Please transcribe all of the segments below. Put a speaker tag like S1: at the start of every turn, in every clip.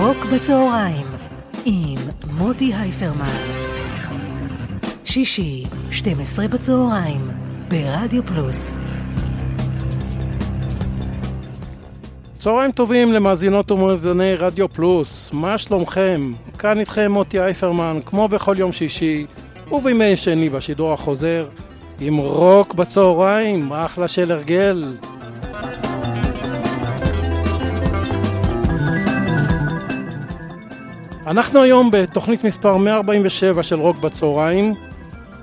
S1: רוק בצהריים עם מוטי הייפרמן. שישי, 12 בצהריים, ברדיו פלוס.
S2: צהריים טובים למאזינות ומאזיני רדיו פלוס, מה שלומכם? כאן איתכם מוטי אייפרמן, כמו בכל יום שישי ובימי שני בשידור החוזר, עם רוק בצהריים, אחלה של הרגל. אנחנו היום בתוכנית מספר 147 של רוק בצהריים,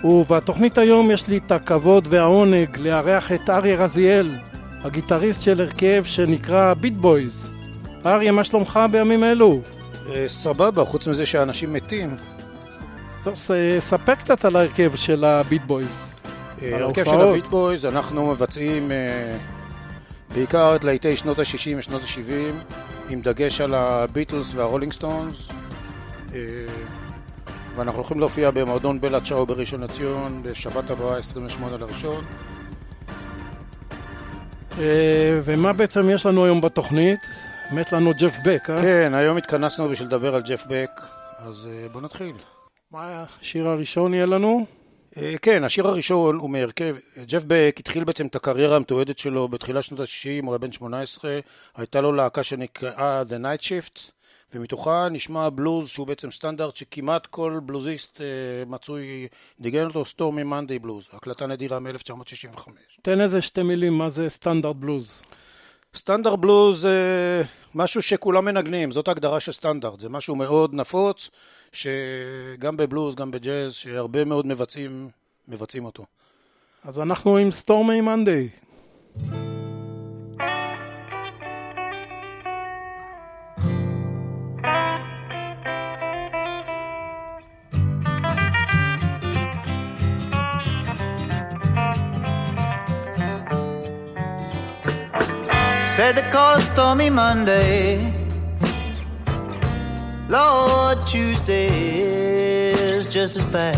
S2: ובתוכנית היום יש לי את הכבוד והעונג לארח את אריה רזיאל, הגיטריסט של הרכב שנקרא ביט בויז. אריה, מה שלומך בימים אלו?
S3: אה, סבבה, חוץ מזה שאנשים מתים.
S2: טוב, ספר קצת על ההרכב של הביט בויז.
S3: אה, ההרכב של הביט בויז, אנחנו מבצעים אה, בעיקר את להיטי שנות ה-60 ושנות ה-70, עם דגש על הביטלס והרולינג סטונס. ואנחנו הולכים להופיע במועדון בלה צ'או בראשון לציון בשבת הבאה, 28 לראשון.
S2: אה, ומה בעצם יש לנו היום בתוכנית? מת לנו ג'ף בק, אה?
S3: כן, היום התכנסנו בשביל לדבר על ג'ף בק, אז אה, בוא נתחיל.
S2: מה השיר הראשון יהיה לנו?
S3: אה, כן, השיר הראשון הוא מהרכב, ג'ף בק התחיל בעצם את הקריירה המתועדת שלו בתחילת שנות ה-60, הוא היה בן 18, הייתה לו להקה שנקראה The Night Shift, ומתוכה נשמע בלוז שהוא בעצם סטנדרט שכמעט כל בלוזיסט אה, מצוי, ניגן אותו Stormy Monday Blues, הקלטה נדירה מ-1965.
S2: תן איזה שתי מילים, מה זה סטנדרט בלוז?
S3: סטנדרט בלוז זה משהו שכולם מנגנים, זאת ההגדרה של סטנדרט, זה משהו מאוד נפוץ, שגם בבלוז, גם בג'אז, שהרבה מאוד מבצעים, מבצעים אותו.
S2: אז אנחנו עם סטורמי מנדי.
S4: Said they call it stormy Monday. Lord, Tuesday is just as bad.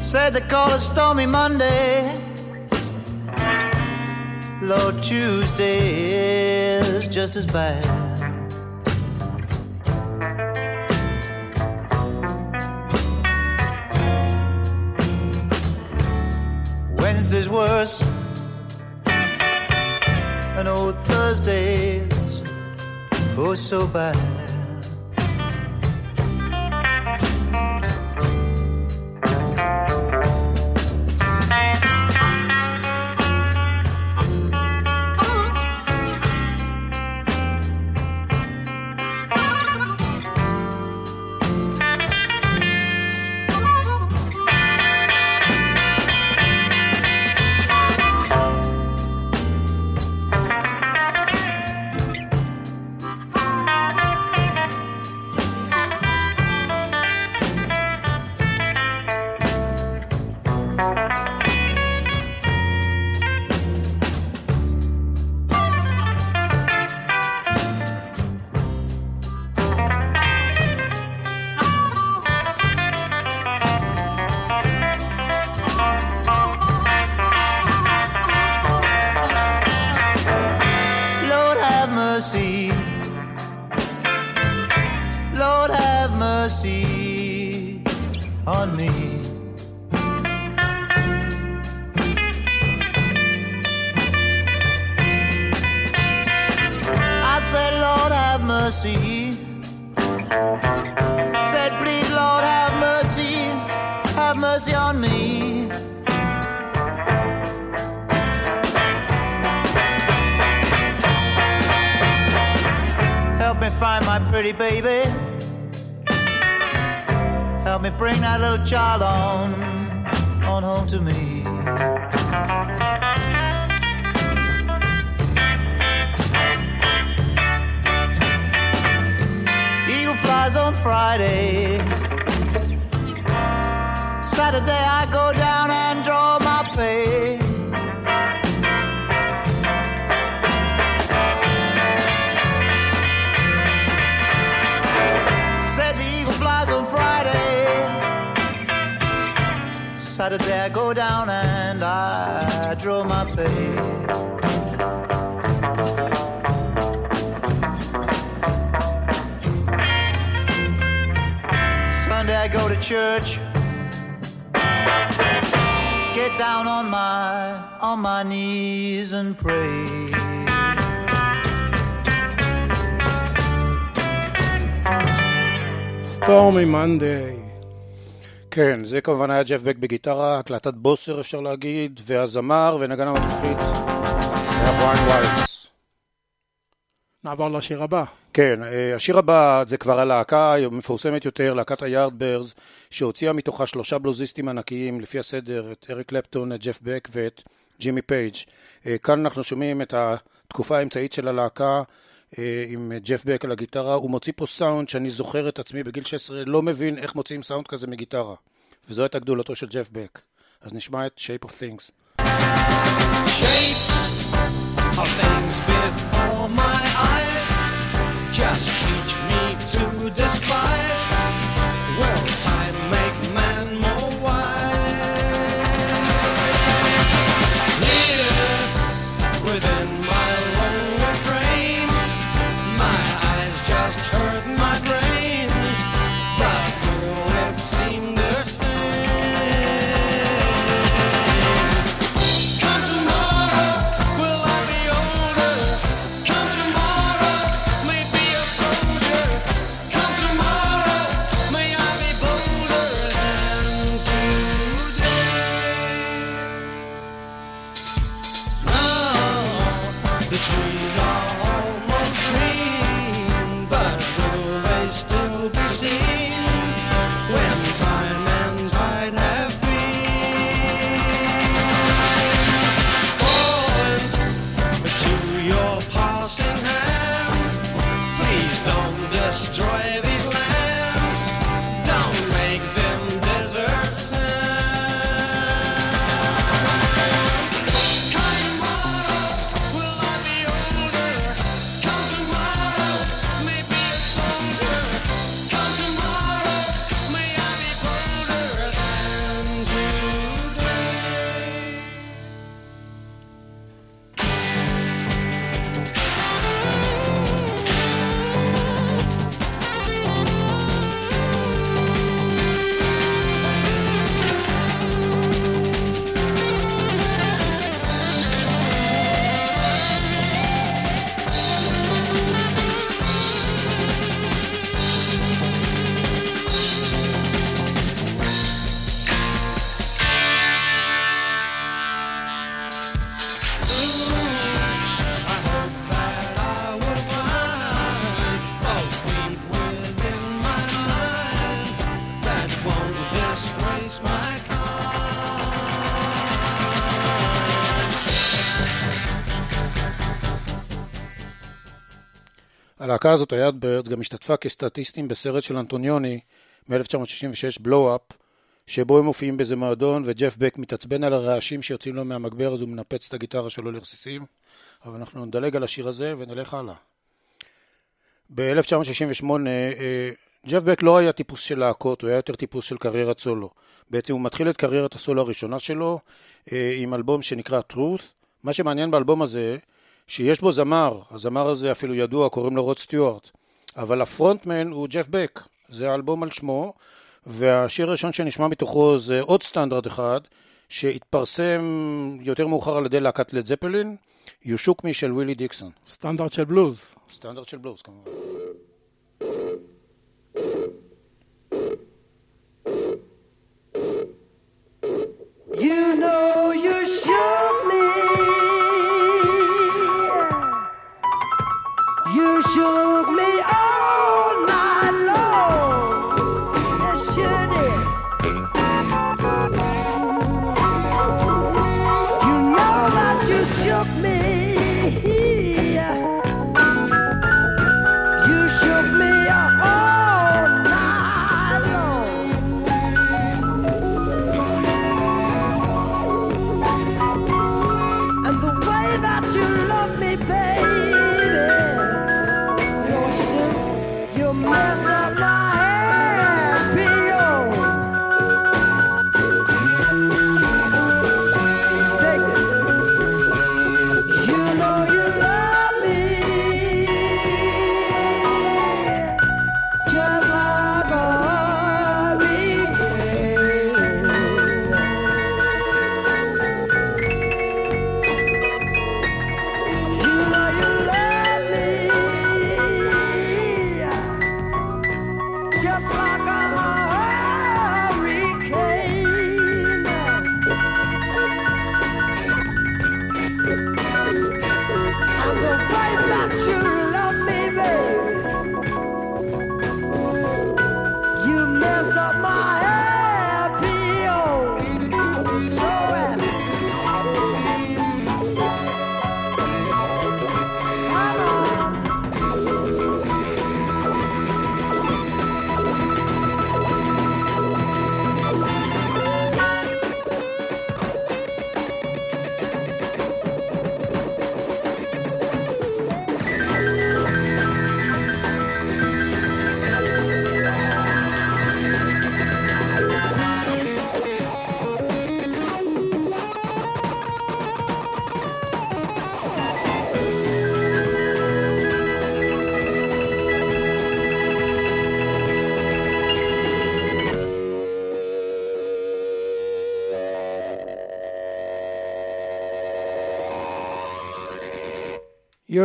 S4: Said they call it stormy Monday. Lord, Tuesday is just as bad. So bad. On me. I said, Lord have mercy. Said, please, Lord have mercy. Have mercy on me. Help me find my pretty baby. Bring that little child on, on home to me. Eagle flies on Friday. Saturday I go down Saturday I go down and I draw my pay. Sunday I go to church. Get down on my on my knees and pray.
S2: Stormy Monday.
S3: כן, זה כמובן היה ג'ף בק בגיטרה, הקלטת בוסר אפשר להגיד, והזמר ונגן המפוחית היה בריין וייטס.
S2: נעבור לשיר הבא.
S3: כן, אה, השיר הבא זה כבר הלהקה המפורסמת יותר, להקת היארדבירדס, שהוציאה מתוכה שלושה בלוזיסטים ענקיים לפי הסדר, את אריק קלפטון, את ג'ף בק ואת ג'ימי פייג'. אה, כאן אנחנו שומעים את התקופה האמצעית של הלהקה עם ג'ף בק על הגיטרה, הוא מוציא פה סאונד שאני זוכר את עצמי בגיל 16, לא מבין איך מוציאים סאונד כזה מגיטרה. וזו הייתה גדולתו של ג'ף בק. אז נשמע את Shape of Things.
S5: shapes of things before my eyes just teach me to despise
S3: הלהקה הזאת, היאדברדס, גם השתתפה כסטטיסטים בסרט של אנטוניוני מ-1966, בלואו-אפ, שבו הם מופיעים באיזה מועדון, וג'ף בק מתעצבן על הרעשים שיוצאים לו מהמגבר, אז הוא מנפץ את הגיטרה שלו לרסיסים. אבל אנחנו נדלג על השיר הזה ונלך הלאה. ב-1968, אה, ג'ף בק לא היה טיפוס של להקות, הוא היה יותר טיפוס של קריירת סולו. בעצם הוא מתחיל את קריירת הסולו הראשונה שלו אה, עם אלבום שנקרא Truth. מה שמעניין באלבום הזה, שיש בו זמר, הזמר הזה אפילו ידוע, קוראים לו רוד סטיוארט, אבל הפרונטמן הוא ג'ף בק, זה האלבום על שמו, והשיר הראשון שנשמע מתוכו זה עוד סטנדרט אחד, שהתפרסם יותר מאוחר על ידי להקת לד זפלין, Me של ווילי דיקסון.
S2: סטנדרט של בלוז.
S3: סטנדרט של בלוז כמובן.
S4: You know you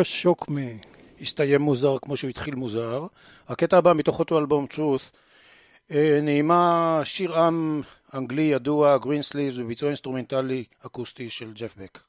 S4: You Shook Me.
S3: הסתיים מוזר כמו שהוא התחיל מוזר. הקטע הבא מתוך אותו אלבום Truth אה, נעימה שיר עם אנגלי ידוע, Greensleeves, בביצוע אינסטרומנטלי אקוסטי של ג'ף בק.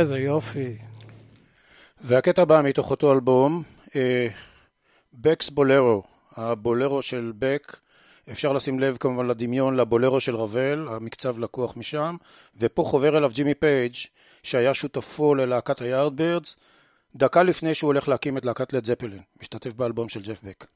S2: איזה יופי.
S3: והקטע הבא מתוך אותו אלבום, אה, Beck's Bolero, הבולרו של בק, אפשר לשים לב כמובן לדמיון לבולרו של רבל, המקצב לקוח משם, ופה חובר אליו ג'ימי פייג' שהיה שותפו ללהקת היארדבירדס, דקה לפני שהוא הולך להקים את להקת לד זפלין, משתתף באלבום של ג'ף בק.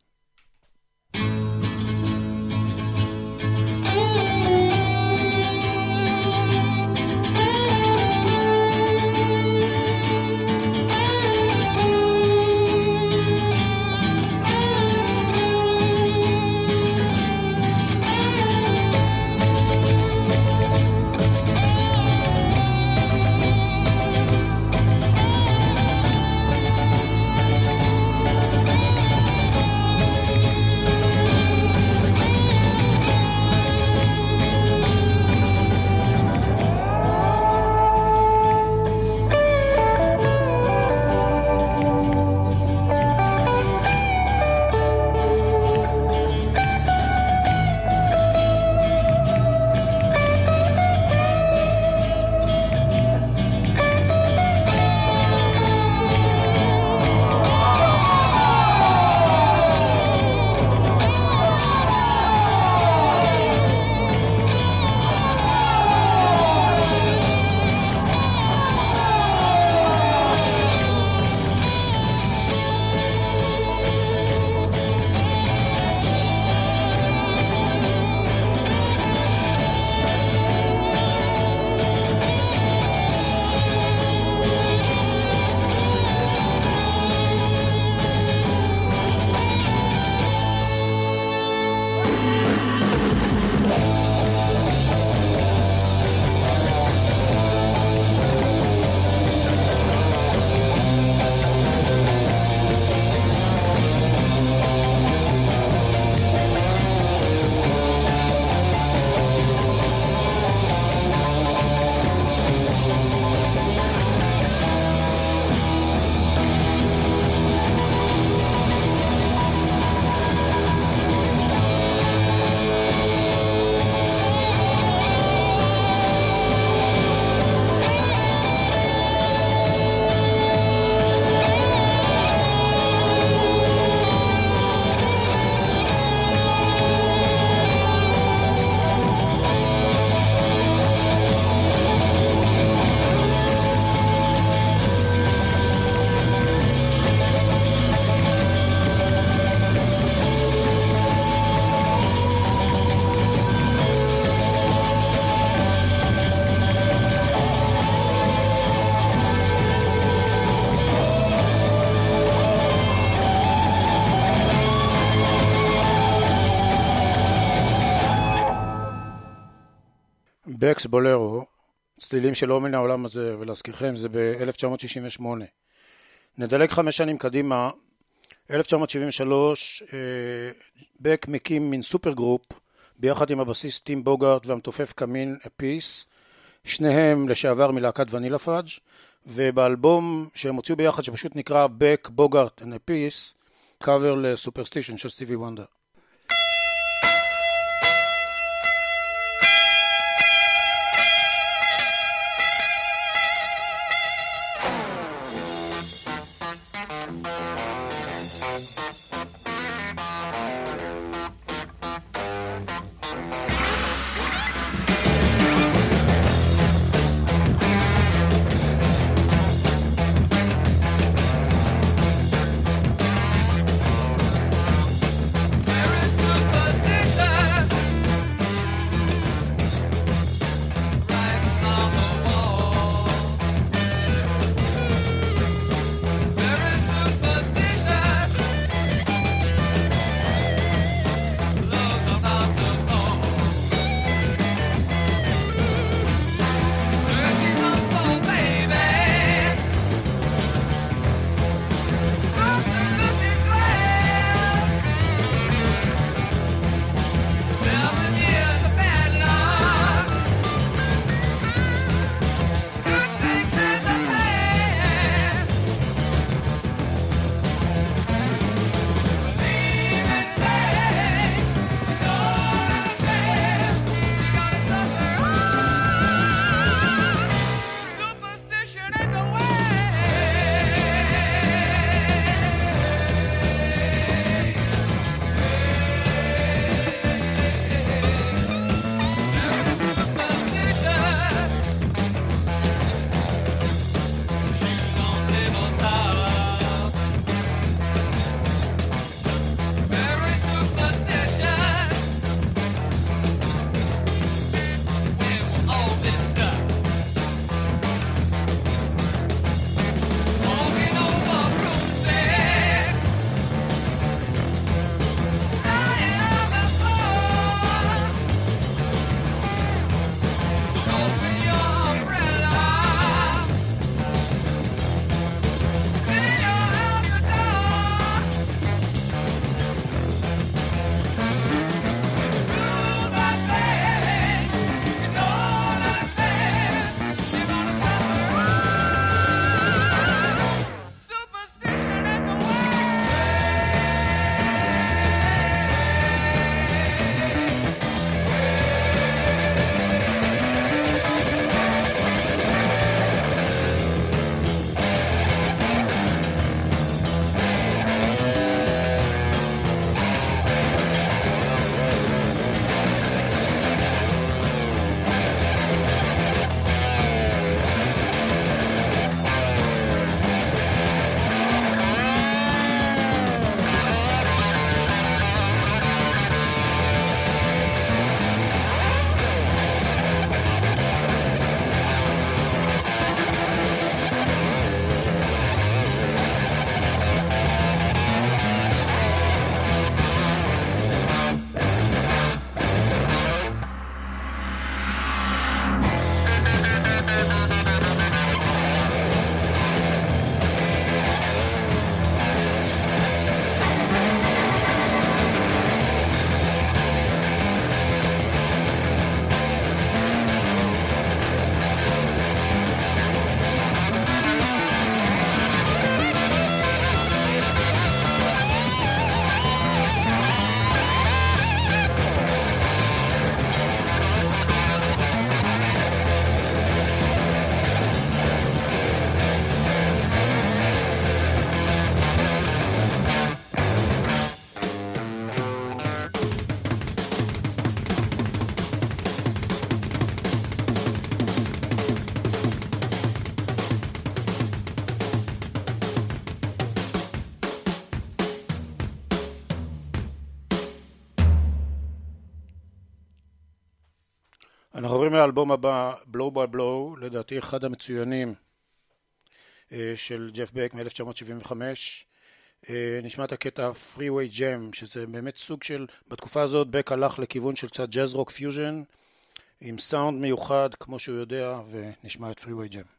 S3: Beck's Bolero, צלילים שלא מן העולם הזה, ולהזכירכם, זה ב-1968. נדלג חמש שנים קדימה, 1973, אה, בק מקים מין supergroup ביחד עם הבסיס טים בוגארט והמתופף קמין אפיס, שניהם לשעבר מלהקת ונילה פאדג' ובאלבום שהם הוציאו ביחד שפשוט נקרא Beck, Bogert and Appice, קאבר ל Superstition של סטיבי וונדר. אנחנו עוברים לאלבום הבא, Blow by Blow, לדעתי אחד המצוינים אה, של ג'ף בק מ-1975. אה, נשמע את הקטע Freeway Jam, שזה באמת סוג של, בתקופה הזאת בק הלך לכיוון של קצת ג'אז רוק פיוז'ן, עם סאונד מיוחד כמו שהוא יודע, ונשמע את Freeway Jam.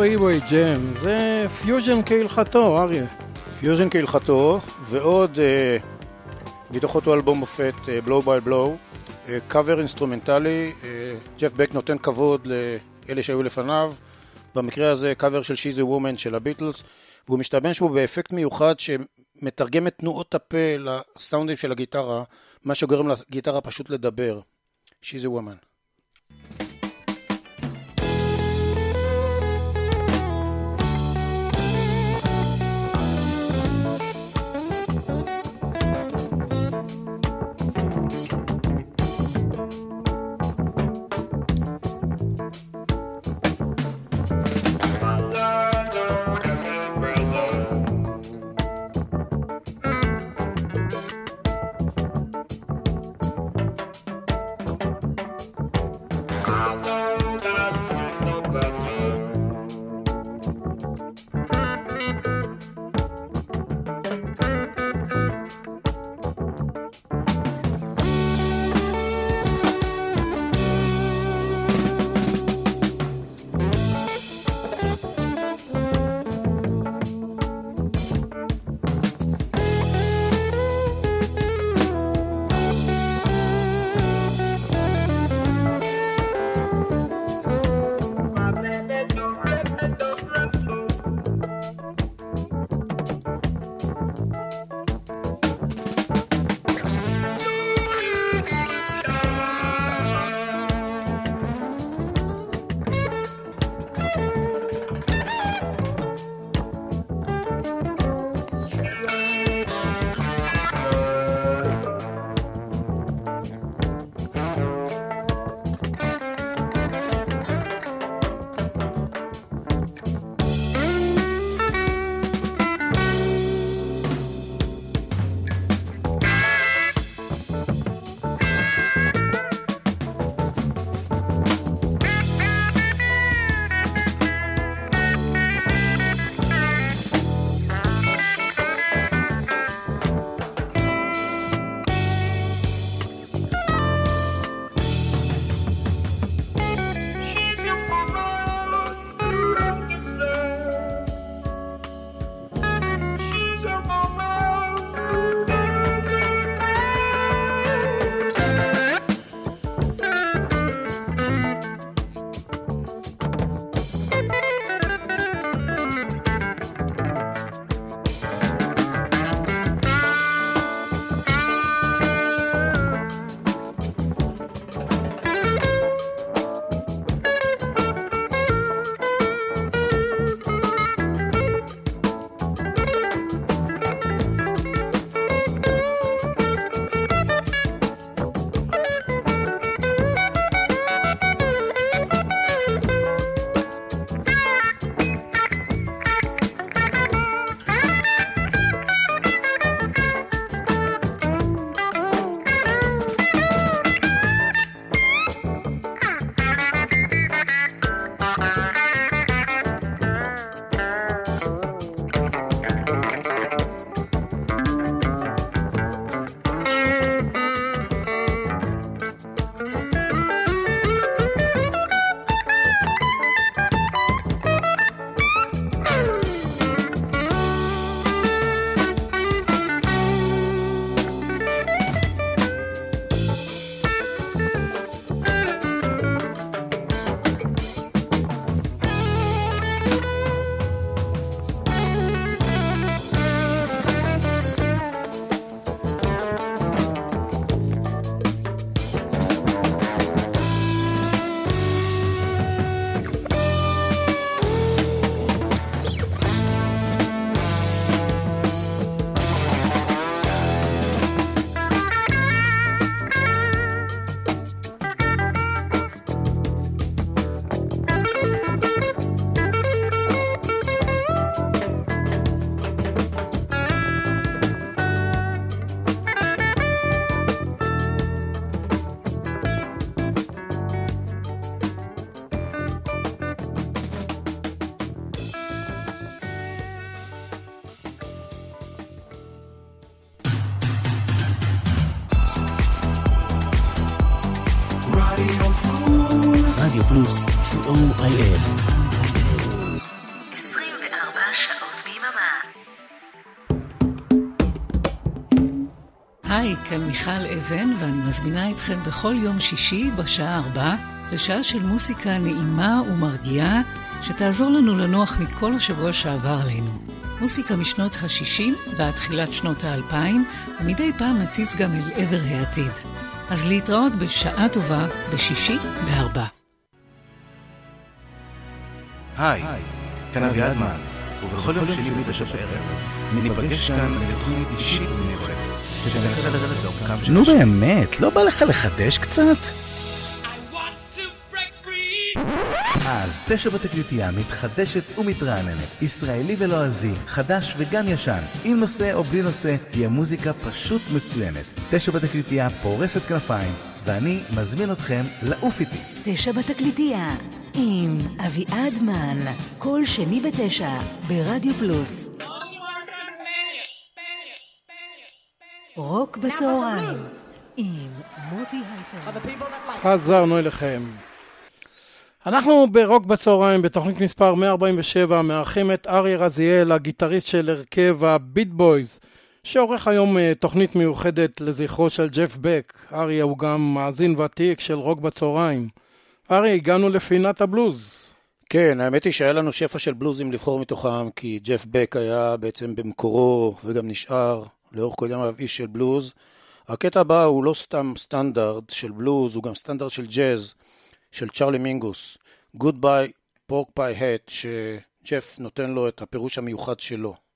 S2: Freeway Jam, זה פיוז'ן כהלכתו, אריה.
S3: פיוז'ן כהלכתו, ועוד אה, מתוך אותו אלבום מופת, Blow by Blow, קאבר אינסטרומנטלי, אה, ג'ף בק נותן כבוד לאלה שהיו לפניו, במקרה הזה קאבר של a Woman של הביטלס, והוא משתמש בו באפקט מיוחד שמתרגם את תנועות הפה לסאונדים של הגיטרה, מה שגורם לגיטרה פשוט לדבר. She's a
S6: פלוס, co.il
S1: 24 שעות ביממה.
S7: היי, כאן מיכל אבן, ואני מזמינה אתכם בכל יום שישי בשעה 4 לשעה של מוסיקה נעימה ומרגיעה שתעזור לנו לנוח מכל השבוע שעבר עלינו. מוסיקה משנות ה-60 ועד תחילת שנות ה-2000, ומדי פעם נציץ גם אל עבר העתיד. אז להתראות בשעה טובה, בשישי בארבע.
S8: היי, כאן אביעדמן, ובכל יום שני בתשע בערב, ניפגש כאן לתוכנית אישית ומיוחדת, שננסה לרדת לעומקם של
S6: נו. באמת, לא בא לך לחדש קצת? אז תשע בתקליטייה מתחדשת ומתרעננת, ישראלי ולועזי, חדש וגם ישן, עם נושא או בלי נושא, תהיה מוזיקה פשוט מצוינת. תשע בתקליטייה פורסת כנפיים, ואני מזמין אתכם לעוף איתי.
S1: תשע בתקליטייה, עם אביעד מן, כל שני בתשע, ברדיו פלוס. רוק בצהריים, עם מוטי הייפר.
S2: חזרנו אליכם. אנחנו ברוק בצהריים, בתוכנית מספר 147, מארחים את אריה רזיאל, הגיטריסט של הרכב הביט בויז, שעורך היום אה, תוכנית מיוחדת לזכרו של ג'ף בק. אריה הוא גם מאזין ותיק של רוק בצהריים. אריה, הגענו לפינת הבלוז.
S3: כן, האמת היא שהיה לנו שפע של בלוזים לבחור מתוכם, כי ג'ף בק היה בעצם במקורו, וגם נשאר לאורך כל ימיו איש של בלוז. הקטע הבא הוא לא סתם סטנדרט של בלוז, הוא גם סטנדרט של ג'אז, של צ'רלי מינגוס. Good by pork pie hat, שג'ף נותן לו את הפירוש המיוחד שלו.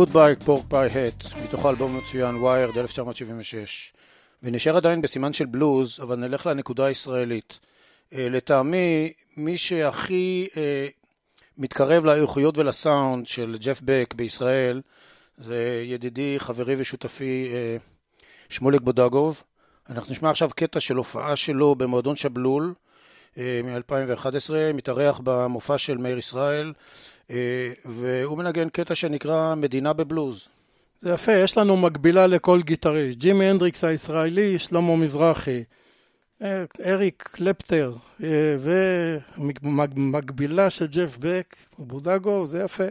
S3: Good Bye Pork Pie Hat, מתוך האלבום מצוין Wired 1976. ונשאר עדיין בסימן של בלוז, אבל נלך לנקודה הישראלית. אה, לטעמי, מי שהכי אה, מתקרב לאיכויות ולסאונד של ג'ף בק בישראל, זה ידידי, חברי ושותפי אה, שמוליק בודגוב. אנחנו נשמע עכשיו קטע של הופעה שלו במועדון שבלול אה, מ-2011, מתארח במופע של מאיר ישראל, והוא מנגן קטע שנקרא מדינה בבלוז.
S2: זה יפה, יש לנו מקבילה לכל גיטריסט. ג'ימי הנדריקס הישראלי, שלמה מזרחי, אה, אריק קלפטר, אה, ומקבילה של ג'ף בק, בודגו, זה יפה.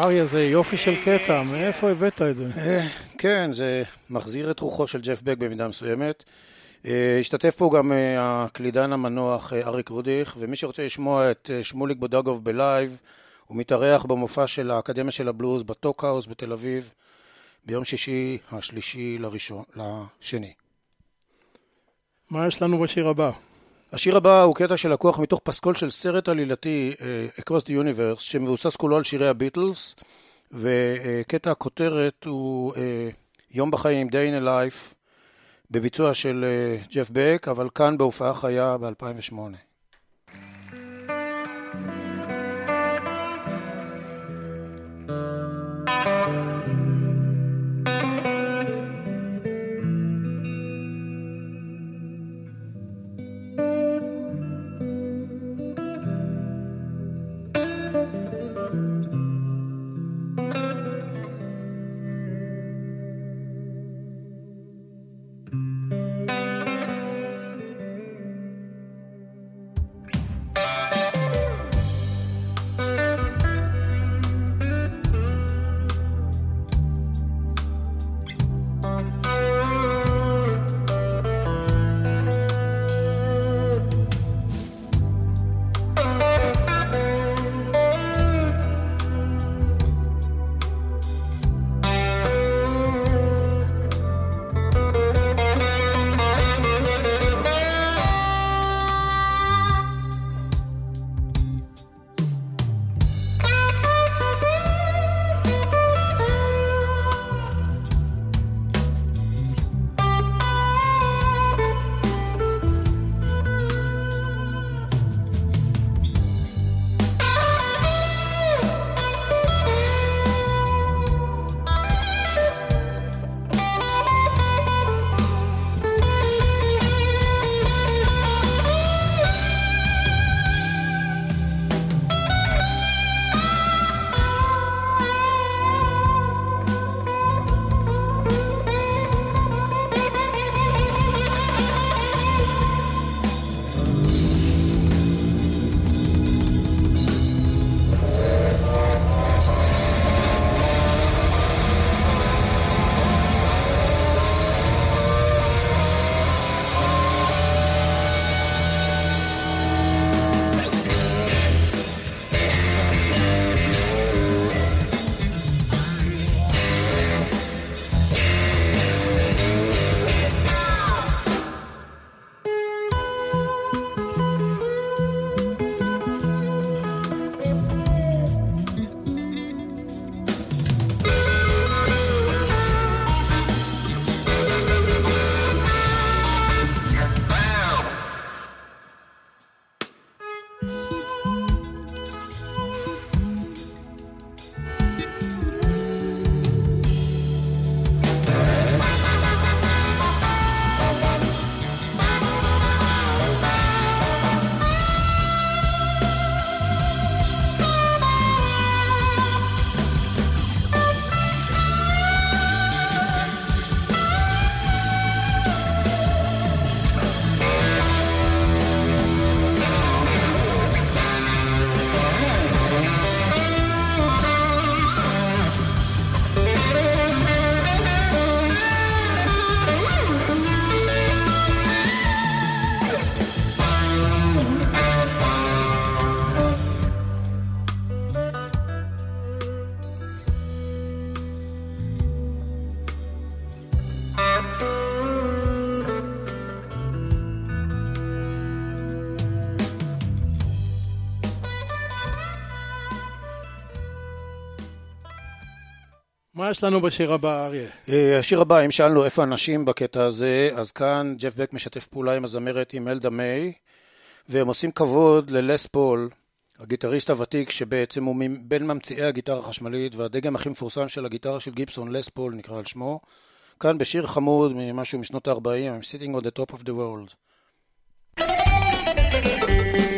S2: אריה, זה יופי של קטע, מאיפה הבאת את זה?
S3: אה, כן, זה מחזיר את רוחו של ג'ף בק במידה מסוימת. אה, השתתף פה גם אה, הקלידן המנוח אריק רודיך, ומי שרוצה לשמוע את שמוליק בודגוב בלייב, הוא מתארח במופע של האקדמיה של הבלוז בטוקהאוס בתל אביב, ביום שישי השלישי לראשון, לשני.
S2: מה יש לנו בשיר הבא?
S3: השיר הבא הוא קטע שלקוח מתוך פסקול של סרט עלילתי, uh, Across the Universe, שמבוסס כולו על שירי הביטלס, וקטע הכותרת הוא uh, יום בחיים, Day in a Life, בביצוע של uh, ג'ף בק, אבל כאן בהופעה חיה ב-2008.
S2: יש לנו בשיר הבא, אריה?
S3: אה, השיר הבא, אם שאלנו איפה הנשים בקטע הזה, אז כאן ג'ף בק משתף פעולה עם הזמרת אימלדה מיי, והם עושים כבוד ללס פול, הגיטריסט הוותיק, שבעצם הוא בין ממציאי הגיטרה החשמלית, והדגם הכי מפורסם של הגיטרה של גיבסון, לס פול נקרא על שמו. כאן בשיר חמוד ממשהו משנות ה-40, I'm sitting on the top of the world.
S9: I'm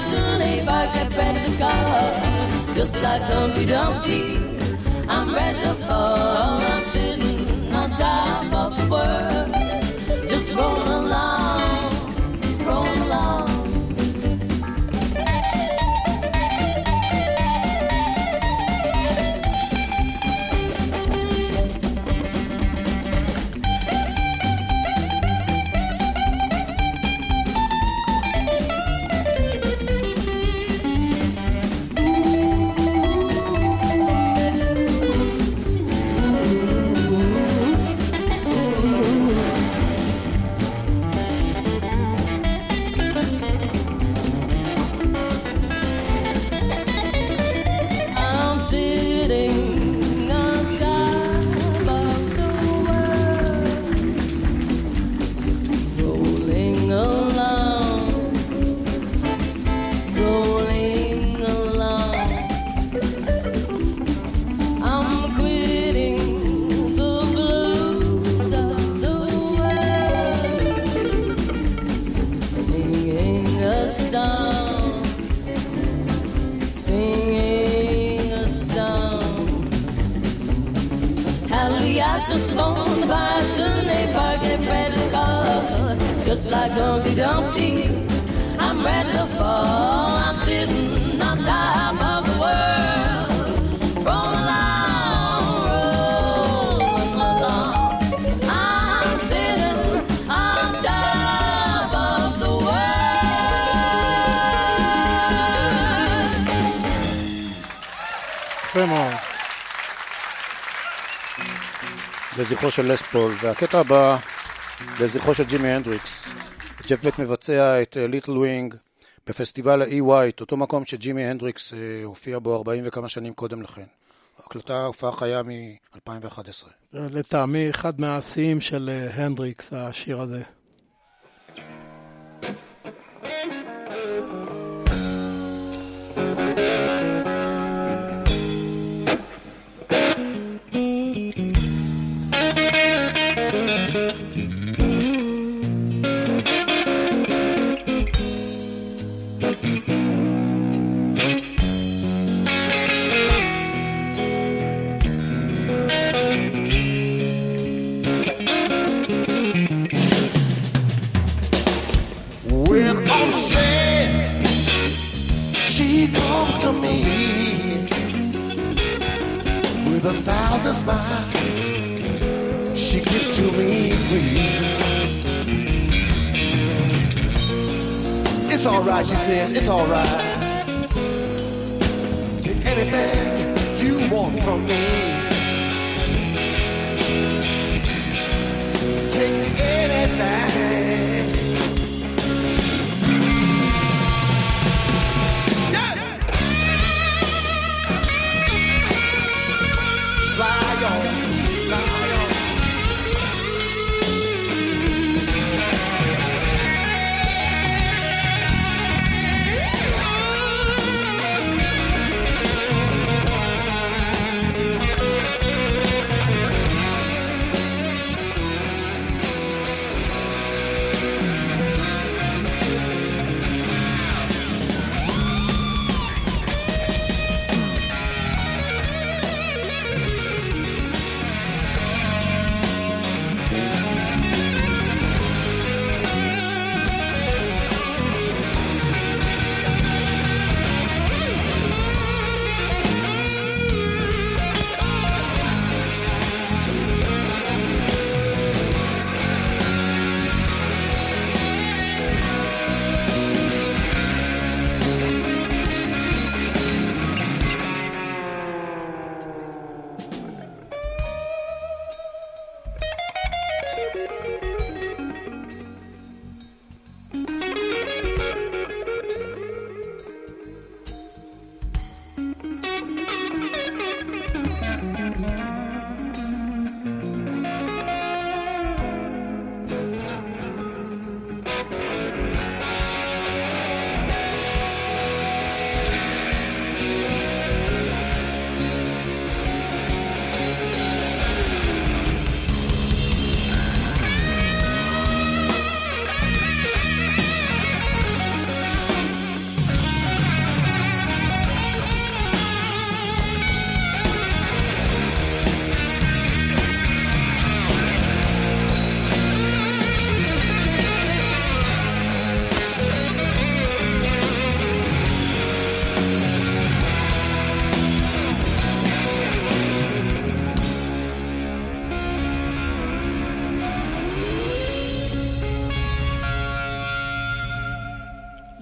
S9: soon if I get ready to. Just like Humpty Dumpty, I'm ready to fall. I'm sitting on top of the world, just rolling Just like Humpty Dumpty, I'm ready to fall. I'm sitting on top of the world. Roll along, roll along. I'm sitting on top of the world.
S2: יפה מאוד.
S3: לזכרו של לס פול. והקטע הבא, לזכרו של ג'ימי הנדריקס. ג'ף בק מבצע את Little Wing בפסטיבל האי וייט, אותו מקום שג'ימי הנדריקס אה, הופיע בו 40 וכמה שנים קודם לכן. ההקלטה, הופעה חיה מ-2011.
S2: לטעמי אחד מהשיאים של אה, הנדריקס, השיר הזה.
S5: When thousand smiles. She gives to me free. It's alright, she says, it's alright. Take anything you want from me.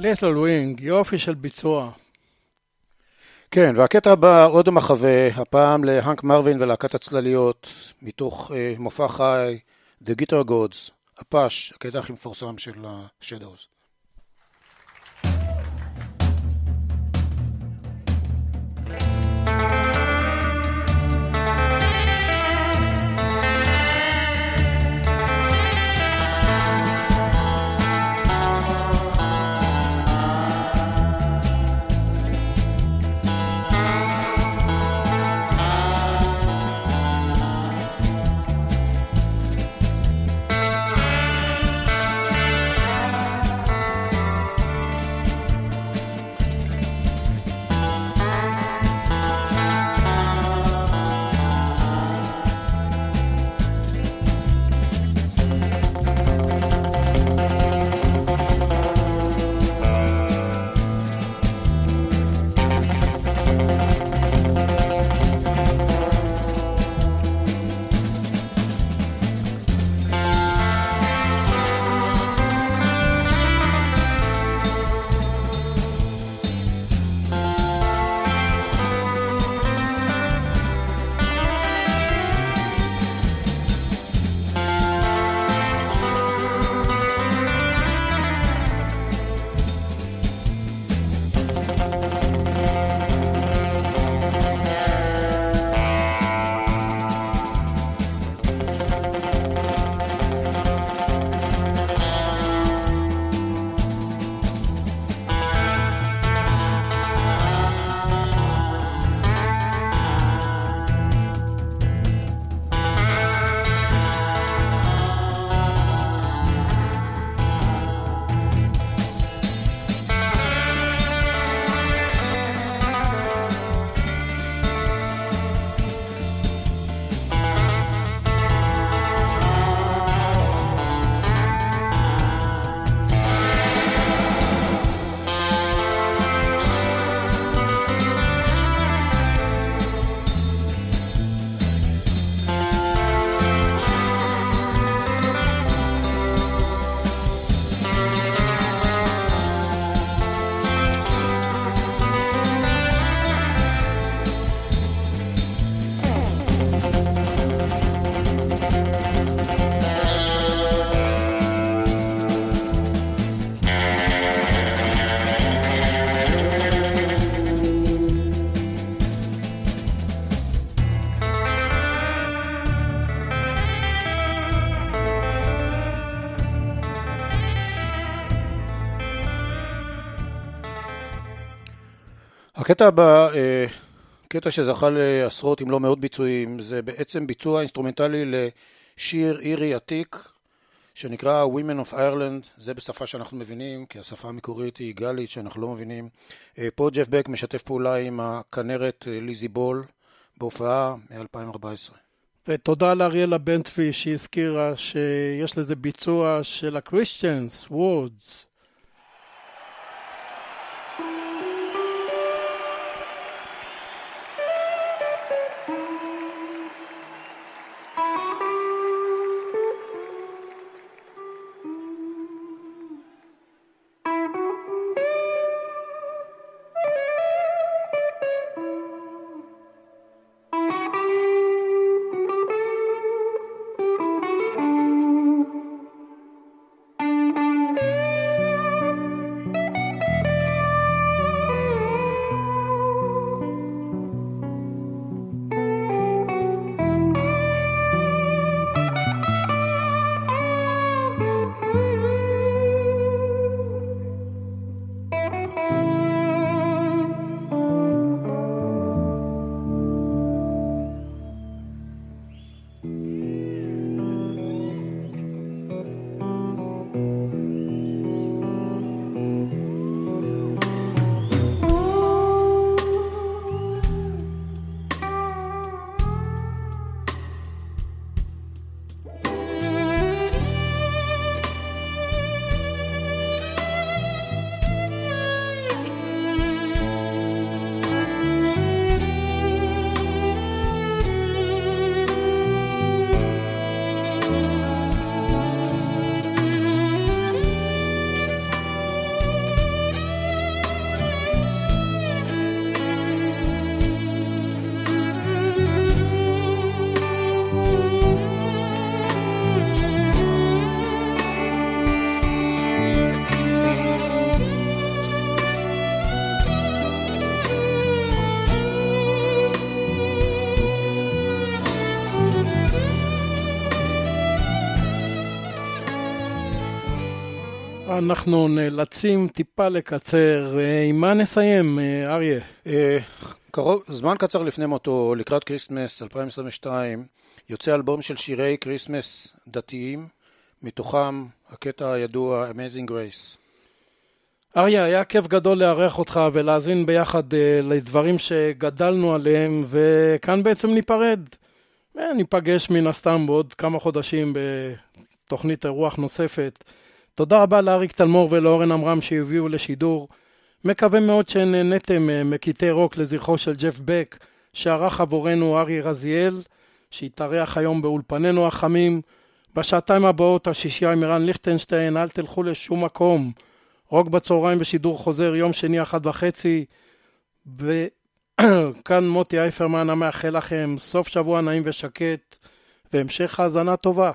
S2: Little Wing, יופי של ביצוע.
S3: כן, והקטע הבא עוד מחווה, הפעם להאנק מרווין ולהקת הצלליות, מתוך uh, מופע חי, The Guitar Gods, Apache, הקטע הכי מפורסם של ה-Shadows. הקטע הבא, אה, קטע שזכה לעשרות אם לא מאות ביצועים, זה בעצם ביצוע אינסטרומנטלי לשיר אירי עתיק שנקרא Women of Ireland, זה בשפה שאנחנו מבינים, כי השפה המקורית היא גלית שאנחנו לא מבינים. אה, פה ג'ף בק משתף פעולה עם הכנרת אה, ליזי בול בהופעה מ-2014.
S2: ותודה לאריאלה בן צבי שהזכירה שיש לזה ביצוע של הקריסטיאנס, Words. אנחנו נאלצים טיפה לקצר. אה, עם מה נסיים, אה, אריה?
S3: אה, קרוב, זמן קצר לפני מותו, לקראת כריסמס 2022, יוצא אלבום של שירי כריסמס דתיים, מתוכם הקטע הידוע Amazing Grace.
S2: אריה, היה כיף גדול לארח אותך ולהאזין ביחד אה, לדברים שגדלנו עליהם, וכאן בעצם ניפרד. ניפגש מן הסתם בעוד כמה חודשים בתוכנית אירוח נוספת. תודה רבה לאריק תלמור ולאורן עמרם שהביאו לשידור. מקווה מאוד שנהנתם אה, מקטעי רוק לזכרו של ג'ף בק, שערך עבורנו ארי רזיאל, שהתארח היום באולפנינו החמים. בשעתיים הבאות השישייה עם ערן ליכטנשטיין, אל תלכו לשום מקום. רוק בצהריים בשידור חוזר, יום שני אחת וחצי. וכאן מוטי אייפרמן המאחל לכם סוף שבוע נעים ושקט, והמשך האזנה טובה.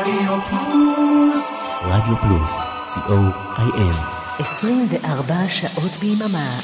S10: רדיו פלוס.
S1: רדיו פלוס, co.il 24 שעות ביממה